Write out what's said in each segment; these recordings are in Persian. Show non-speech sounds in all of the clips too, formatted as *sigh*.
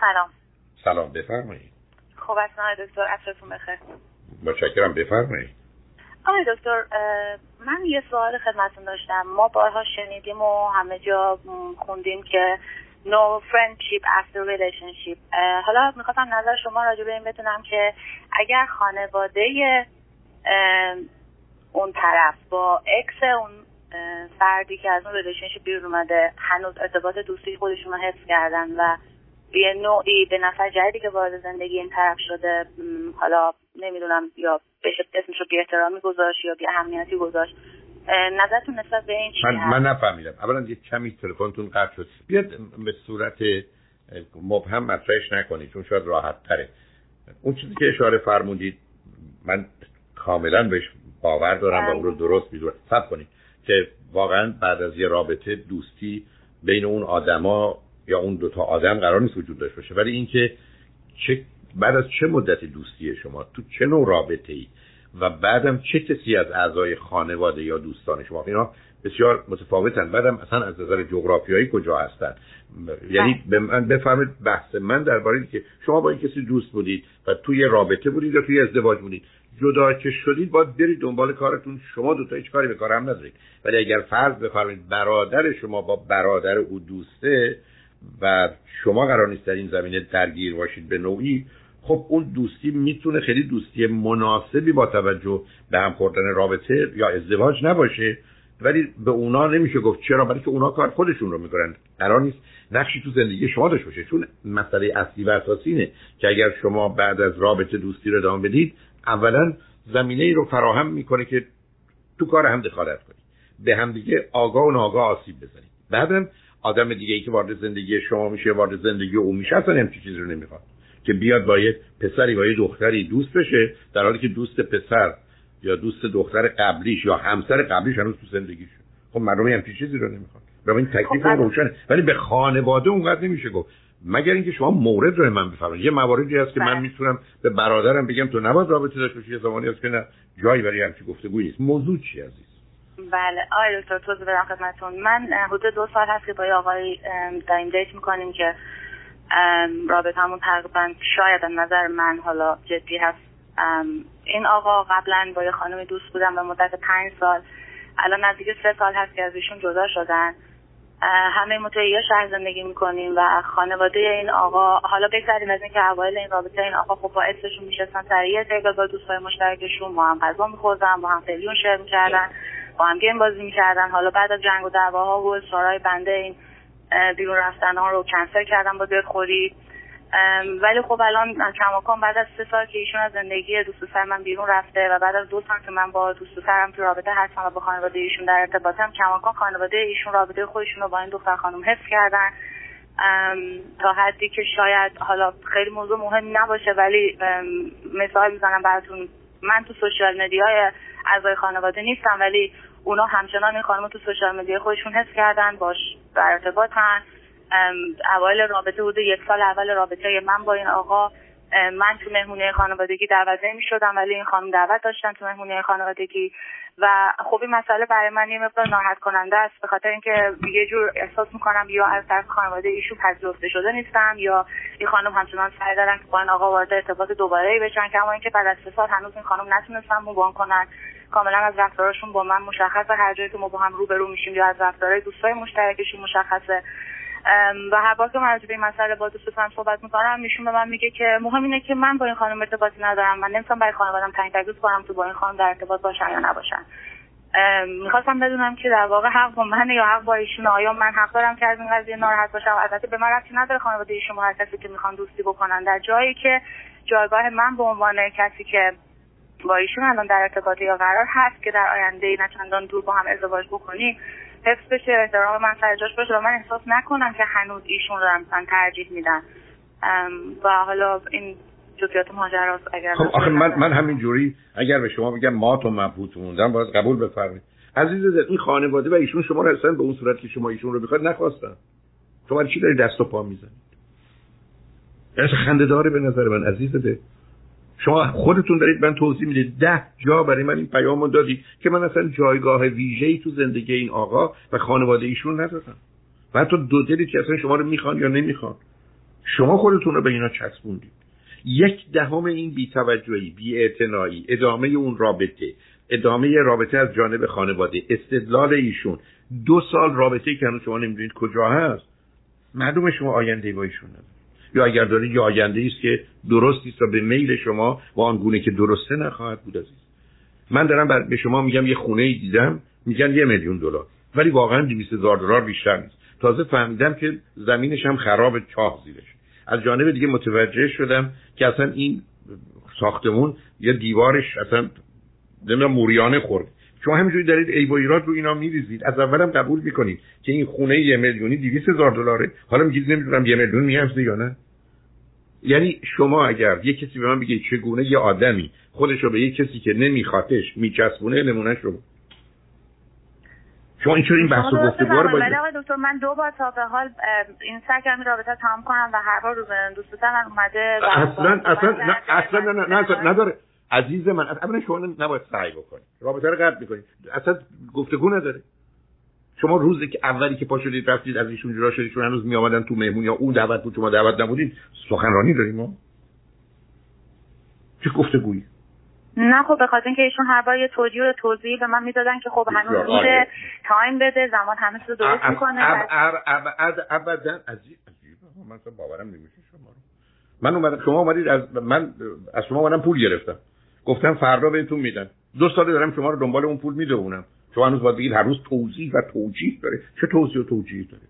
سلام. سلام بفرمایید. خوب است آقای دکتر عصرتون بخیر. متشکرم بفرمایید. آقای دکتر من یه سوال خدمتون داشتم. ما بارها شنیدیم و همه جا خوندیم که no friendship after relationship. حالا می‌خواستم نظر شما راجع به این بدونم که اگر خانواده اون طرف با ex اون فردی که از اون relationship بیرون اومده هنوز ارتباط دوستی خودشون رو حفظ کردن و یه نوعی به نفر جدیدی که وارد زندگی این طرف شده حالا نمی‌دونم یا بشه اسمش رو بی احترامی گذاشت یا بی اهمیتی گذاشت. نظرتون نسبت به این چی من, من نفهمیدم. اولا یه کمی تلفنتون قطع شد. بیاد به صورت مبهم مطرحش نکنید چون شاید راحت تره اون چیزی که اشاره فرمودید من کاملا بهش باور دارم و اون رو درست می‌دونم. سب کنید که واقعا بعد از یه رابطه دوستی بین اون آدما یا اون دوتا آدم قرار نیست وجود داشته باشه. ولی اینکه چه بعد از چه مدت دوستی شما؟ تو چه نوع رابطه ای و بعدم چه کسی از اعضای خانواده یا دوستان شما؟ اینا بسیار متفاوتن. بعدم اصلا از نظر جغرافیایی کجا هستن؟ یعنی بله. به من بفهمید بحث من درباره که شما با این کسی دوست بودید و توی رابطه بودید یا توی ازدواج بودید. جدا که شدید باید برید دنبال کارتون. شما دوتا هیچ کاری به کار هم ندارید. ولی اگر فرض بفرمایید برادر شما با برادر او دوسته و شما قرار نیست در این زمینه درگیر باشید به نوعی خب اون دوستی می‌تونه خیلی دوستی مناسبی با توجه به هم خوردن رابطه یا ازدواج نباشه ولی به اونا نمیشه گفت چرا؟ برای که اونا کار خودشون رو می‌کنن. قرار نیست نقشی تو زندگی شما داشته باشه. چون مسئله اصلی و اساسی اینه که اگر شما بعد از رابطه دوستی رو ادامه بدید اولا زمینه ای رو فراهم می‌کنه که تو کار هم دخالت کنید به هم دیگه آگاه و ناگاه آسیب بزنید بعدم آدم دیگه ای که وارد زندگی شما میشه وارد زندگی او میشه اصلا همچین چیزی رو نمی‌خواد که بیاد با یه پسری با یه دختری دوست بشه در حالی که دوست پسر یا دوست دختر قبلیش یا همسر قبلیش هنوز تو زندگیش. خب مردم همچین چیزی رو نمی‌خواد برای این تکلیف خب روشنه ولی به خانواده اونقدر نمیشه گفت. مگر اینکه شما مورد رو من بفرمایید. یه مواردی هست که من بله. می‌تونم به برادرم بگم تو نباید رابطه داشته باشی. یه زمانی هست که نه. جایی برای همچین گفتگویی نیست. موضوع چی عزیز؟ بله. آقای دکتر توضیح بدم خدمتتون. من حدود دو سال هست که با آقای داریم دیت می‌کنیم که رابطه همون تقریبا شاید نظر من حالا جدی هست. این آقا قبلا با یه خانمی دوست بودم به مدت پنج سال. الان نزدیک سه سال هست که از ایشون جدا شدن. همه ما توی یه شهر زندگی می‌کنیم و خانواده این آقا حالا بگذاریم از اینکه اوایل این رابطه این آقا خب با اسمشون میشستن سر یه با مشترکشون. با هم غذا میخوردن با هم فلیون شیر می‌کردن. با هم گیم بازی می‌کردن. حالا بعد از جنگ و دعواها و سارای بنده این بیرون رفتن ها رو کنسل کردن با خوری. ولی خب الان کماکان بعد از سه سال که ایشون از زندگی دوست سر من بیرون رفته و بعد از دو سال که من با دوست سرم تو رابطه هستم و با خانواده ایشون در ارتباطم کماکان خانواده ایشون رابطه خودشون رو با این دختر خانم حفظ کردن. تا حدی که شاید حالا خیلی موضوع مهم نباشه ولی مثال می‌زنم براتون. من تو سوشیال مدیای اعضای خانواده نیستم ولی اونا همچنان این خانم تو سوشال مدیا خودشون حس کردن باش در ارتباطن. اوایل رابطه بوده یک سال اول رابطه من با این آقا. من تو مهمونی خانوادگی دعوت نمی شدم ولی این خانم دعوت داشتن تو مهمونی خانوادگی. و خب این مسئله برای من یه مقدار ناراحت کننده است به خاطر اینکه یه جور احساس می‌کنم یا از طرف خانواده ایشون پذیرفته شده نیستم یا این خانم همچنان سعی دارن که با این آقا وارد ارتباط دوباره بشن که اما اینکه بعد از سه سال هنوز این خانم نتونستن موبان کنن. کاملا از رفتارشون با من مشخصه. هر جایی که ما با هم روبرو میشیم یا از رفتارهای دوستای مشترکشون مشخصه. و هر بار که من به این مسئله با دوستم صحبت می‌کنم ایشون به من میگه که مهم اینه که من با این خانم ارتباطی ندارم. من نمی‌تونم برای خانوادم تنگ تکلیف کنم تو با این خانم در ارتباط باشن یا نباشن می‌خواستم بدونم که در واقع حق با من یا حق با ایشون آیا من حق دارم که از این قضیه ناراحت باشم؟ البته به من ربطی نداره خانواده ایشون هر کسی که می‌خوان دوستی بکنن. در جایی که جایگاه من به عنوان کسی که با ایشون الان در ارتباطی یا قرار هست که در آینده نه چندان دور با هم ازدواج بکنیم حفظ بشه احترام من سر جاش باشه و من احساس نکنم که هنوز ایشون رو مثلا ترجیح میدن. و حالا این جزئیات ماجراست اگر خب آخه من من همین جوری اگر به شما بگم مات و مبهوت موندم باید قبول بفرمایید. عزیز این خانواده و ایشون شما رو اصلا به اون صورت که شما ایشون رو بخواید نخواستن. شما چی داری دست و پا می‌زنید؟ اصلا خنده داره به نظر من عزیز ده شما خودتون دارید من توضیح می‌دید. ده جا برای من این پیامو دادی که من اصلا جایگاه ویژه‌ای تو زندگی این آقا و خانواده ایشون ندارم و حتی دو دلی که اصلا شما رو می‌خوان یا نمی‌خوان. شما خودتون رو به اینا چسبوندید. یک دهم این بیتوجهی بیاعتنایی ادامه اون رابطه ادامه رابطه از جانب خانواده استدلال ایشون. دو سال رابطه که شما نمی‌دونید کجا هست معلوم شما آینده با ایشون یا اگر داره یه آینده است که درستی است و به میل شما و آن گونه که درسته نخواهد بود عزیز. من دارم به شما میگم یه خونه ای دیدم میگن یه میلیون دلار. ولی واقعا 200 هزار دلار بیشتر نیست. تازه فهمیدم که زمینش هم خراب چاه زیرش از جانب دیگه متوجه شدم که اصلا این ساختمون یه دیوارش اصلا نمی‌دونم موریانه خورد. شما همینجوری دارید ای و ایراد رو اینا میریزید. از اولم قبول می‌کنید که این خونه یه میلیونی 200 هزار دلاره. حالا میگید نمی‌دونم یه میلیون میارزه یا نه. یعنی شما اگر یه کسی به من بگه چگونه یه آدمی خودش رو به یه کسی که نمیخوادش میچسبونه نمونه شما شما این چرا این بحث و گفتگو رو باید آقای دکتر من دو بار تا به حال این سعی کردم رابطه تمام کنم و هر بار رو دوست من اومده اصلا اصلا نه اصلا نه نه نداره عزیز من اصلا شما نباید سعی بکنید رابطه رو قطع می‌کنید اصلا گفتگو نداره. شما روزی که اولی که پا شدید رفتید از ایشون جدا شدید چون هنوز می آمدن تو مهمون یا اون دعوت بود شما دعوت نبودید سخنرانی داریم ما. چه گفتگویی؟ نه خب به خاطر اینکه ایشون هر بار یه توجیه و توضیحی به من می‌دادن که خب هنوز میده تایم بده زمان همه چیز درست می‌کنه. ابدا عزیز من باورم نمیشه شما من اومدم شما اومدید از من از شما اومدم پول گرفتم. گفتم فردا بهتون میدن. دو سال دارم شما رو دنبال اون پول می‌دونم. شما هنوز باید بگید هر روز توضیح و توجیه داره. چه توضیح و توجیه داره؟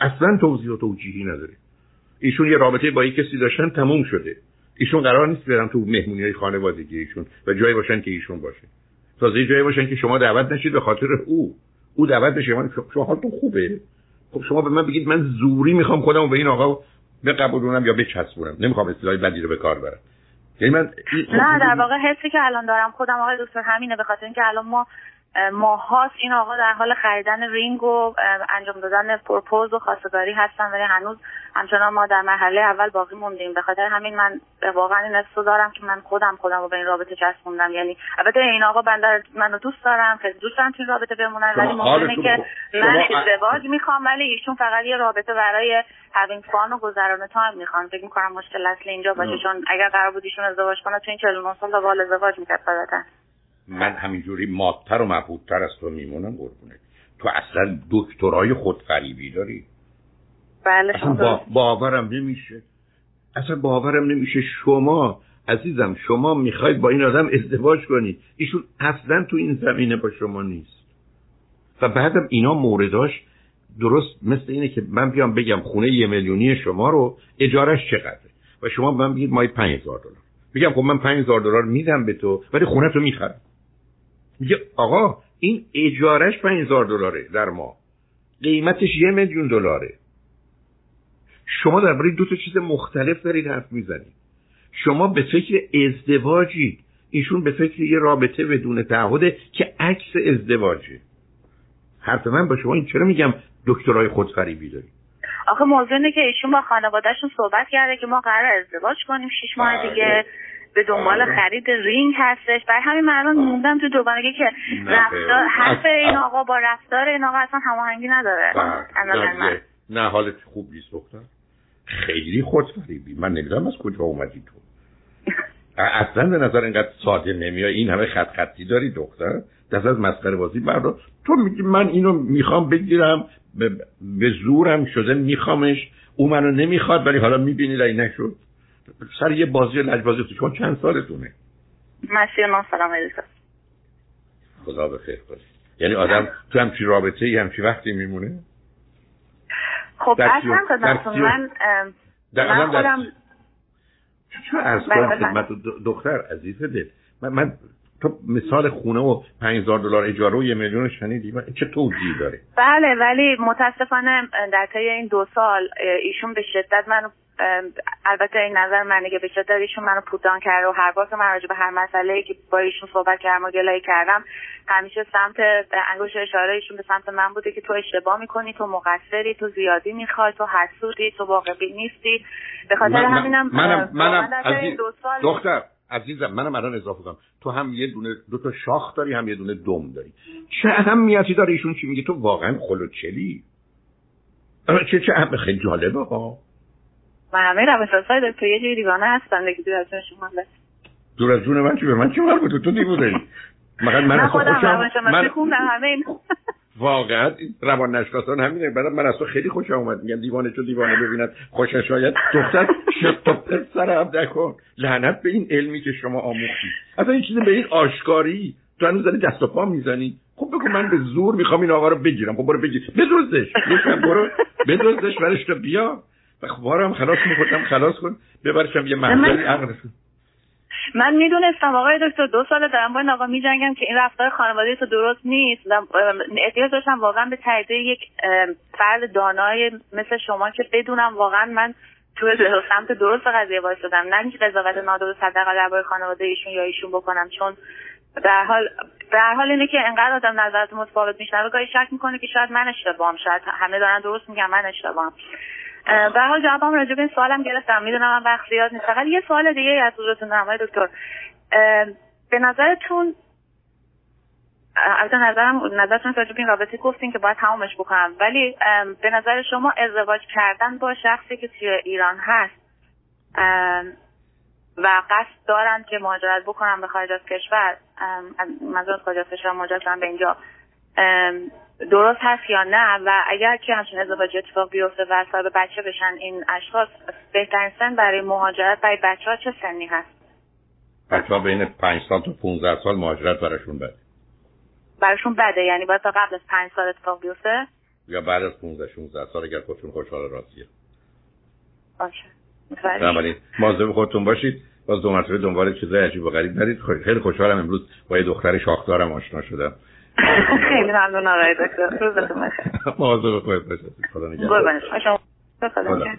اصلا توضیح و توجیهی نداره. ایشون یه رابطه با یک کسی داشتن تموم شده. ایشون قرار نیست برن تو مهمونی های خانوادگی ایشون و جایی باشن که ایشون باشه. تازه جایی باشن که شما دعوت نشید به خاطر او. او دعوت بشه. من شما حالتون خوبه؟ خب شما به من بگید من زوری می‌خوام خودم به این آقا بقبولونم یا بچسبونم. نمی‌خوام اصطلاح بدی رو به کار برم. یعنی من نه در واقع حسی که الان دارم خودم آقای دکتر همینه به خاطر اینکه الان ما ماهاست این آقا در حال خریدن رینگ و انجام دادن پرپوز و خواستگاری هستن ولی هنوز همچنان ما در مرحله اول باقی موندیم. به خاطر همین من واقعا این دارم که من خودم خودم رو به این رابطه چسبوندم. یعنی البته این آقا بنده منو دوست دارم خیلی دوست دارم این رابطه بمونن ولی ممکنه که من ازدواج می‌خوام ولی ایشون فقط یه رابطه برای having fun و گذران تایم می‌خوان. فکر می‌کنم مشکل اصل اینجا باشه چون اگر قرار بود ایشون ازدواج کنه تو این 49 سال با ازدواج می‌کرد من همینجوری مات‌تر و مبهوت‌تر از تو میمونم قربونه تو اصلا دکترای خودفریبی داری. بله اصلا با... باورم نمیشه. اصلا باورم نمیشه شما عزیزم شما می‌خواید با این آدم ازدواج کنید ایشون اصلا تو این زمینه با شما نیست. و بعدم اینا مورداش درست مثل اینه که من بیام بگم خونه یه میلیونی شما رو اجارش چقدره. و شما من بگید مای 5000 دلار. میگم خب من 5000 دلار میدم به تو ولی خونه تو می‌خرم. میگه آقا این اجارش 5000 دلاره در ما. قیمتش یه میلیون دلاره. شما درباره دو تا چیز مختلف دارید حرف می‌زنید. شما به فکر ازدواجید ایشون به فکر یه رابطه بدون تعهده که عکس ازدواجه. حرف من با شما این چرا میگم دکترای خودفریبی داری آخه موضوع اینه که ایشون با خانوادهشون صحبت کرده که ما قرار ازدواج کنیم شش ماه بله. دیگه به دنبال آره. خرید رینگ هستش. برای همین من موندم تو دوگانگی که رفتار حرف این آقا با رفتار این آقا اصلا هماهنگی نداره. بله. نه حالت خوب نیست دختر. خیلی خودفریبی من نمی‌دونم از کجا اومدی تو. *laughs* اصلا به نظر اینقدر ساده نمیاد این همه خط خطی داری دختر. دست از مسخره بازی بردار. تو میگی من اینو می‌خوام بگیرم. به زورم شده میخوامش. او منو نمی‌خواد ولی حالا می‌بینید این نشد. سر یه بازی لجبازی شما چند سالتونه؟ من نه سلام خدا به خیر کنی یعنی آدم تو همچی رابطه ای همچی وقتی میمونه؟ خب اصلا خدمتون من من خودم ارز کنم خدمت دختر عزیز دل. من, من تو مثال خونه و 5000 دلار اجاره و یه میلیون شنیدی؟ چه توجیهی داره؟ بله ولی متاسفانه در طی این دو سال ایشون به شدت منو البته این نظر منه که شدت ایشون منو پودان کرده و هر بار که من راجع به هر مسئله که با ایشون صحبت کردم و گلایه کردم همیشه سمت انگوش اشاره ایشون به سمت من بوده که تو اشتباه می‌کنی تو مقصری تو زیادی می‌خوای تو حسودی تو واقعی نیستی. به خاطر همینم منم منم دختر عزیزم منم الان اضافه کنم. تو هم یه دونه دو تا شاخ داری هم یه دونه دم داری. چه اهمیتی داره ایشون چی میگه؟ تو واقعا خلوچلی. چه چه خیلی جالبه ها من همه روانشناسای دکتر یه جوری دیوانه هستن دیگه دور از جون شما دور از جون من چی؟ به من چی مربوطه تو دیوونه من من خودم روانشناسی خوندم همه *laughs* این واقعا روان نشناسان همینه. برای من اصلا خیلی خوش اومد. میگن دیوانه چون دیوانه ببیند خوشش شاید. دختر شت تا پسر هم نکن. لعنت به این علمی که شما آموختی. اصلا این چیزی به این آشکاری. تو هنوز داری دست و پا می‌زنی. خب بگو من به زور می‌خوام این آقا رو بگیرم. خب برو بگیر. بدوزش یکم برو. بدوزش برش تو بیا. و بارم خلاص میخوردم خلاص کن. ببرشم یه محضری عقلش من می‌دونستم آقای دکتر دو سال دارم با این آقا میجنگم که این رفتار خانواده تو درست نیست احتیاج داشتم واقعا به تایید یک فرد دانای مثل شما که بدونم واقعا من تو سمت درست قضیه وایسادم نه اینکه قضاوت نادرست حداقل درباره خانواده ایشون یا ایشون بکنم چون در حال در حال اینه که انقدر آدم نظرت متفاوت میشنوه گاهی شک می‌کنه که شاید من اشتباهم شاید همه دارن درست میگن من اشتباهم. به حال جوابم راجع به این سوالم گرفتم. می‌دونم من وقت زیاد نیست. فقط یه سوال دیگه از حضورتون دارم دکتر. به نظرتون البته نظرم نظرتون راجع این رابطه گفتین که باید تمامش بکنم. ولی به نظر شما ازدواج کردن با شخصی که توی ایران هست و قصد دارن که مهاجرت بکنن به خارج از کشور منظور خارج از کشور مهاجرت به اینجا درست هست یا نه و اگر که همچین ازدواج اتفاق بیفته و صاحب بچه بشن این اشخاص بهترین سن برای مهاجرت برای بچه ها چه سنی هست؟ بچه ها بین 5 سال تا 15 سال مهاجرت براشون بده. براشون بده یعنی باید تا قبل از 5 سال اتفاق بیفته؟ یا بعد از 15 16 سال اگر خودشون خوشحال راضیه. باشه. بنابراین مواظب خودتون باشید. باز دو مرتبه دنبال چیزای عجیب و غریب نرید. خیلی خوشحالم امروز با یه دختر شاخدارم آشنا شدم. خیلی ممنون آقای دکتر. روزتون بخیر. مواظب خودت باشید خدا نگهدار.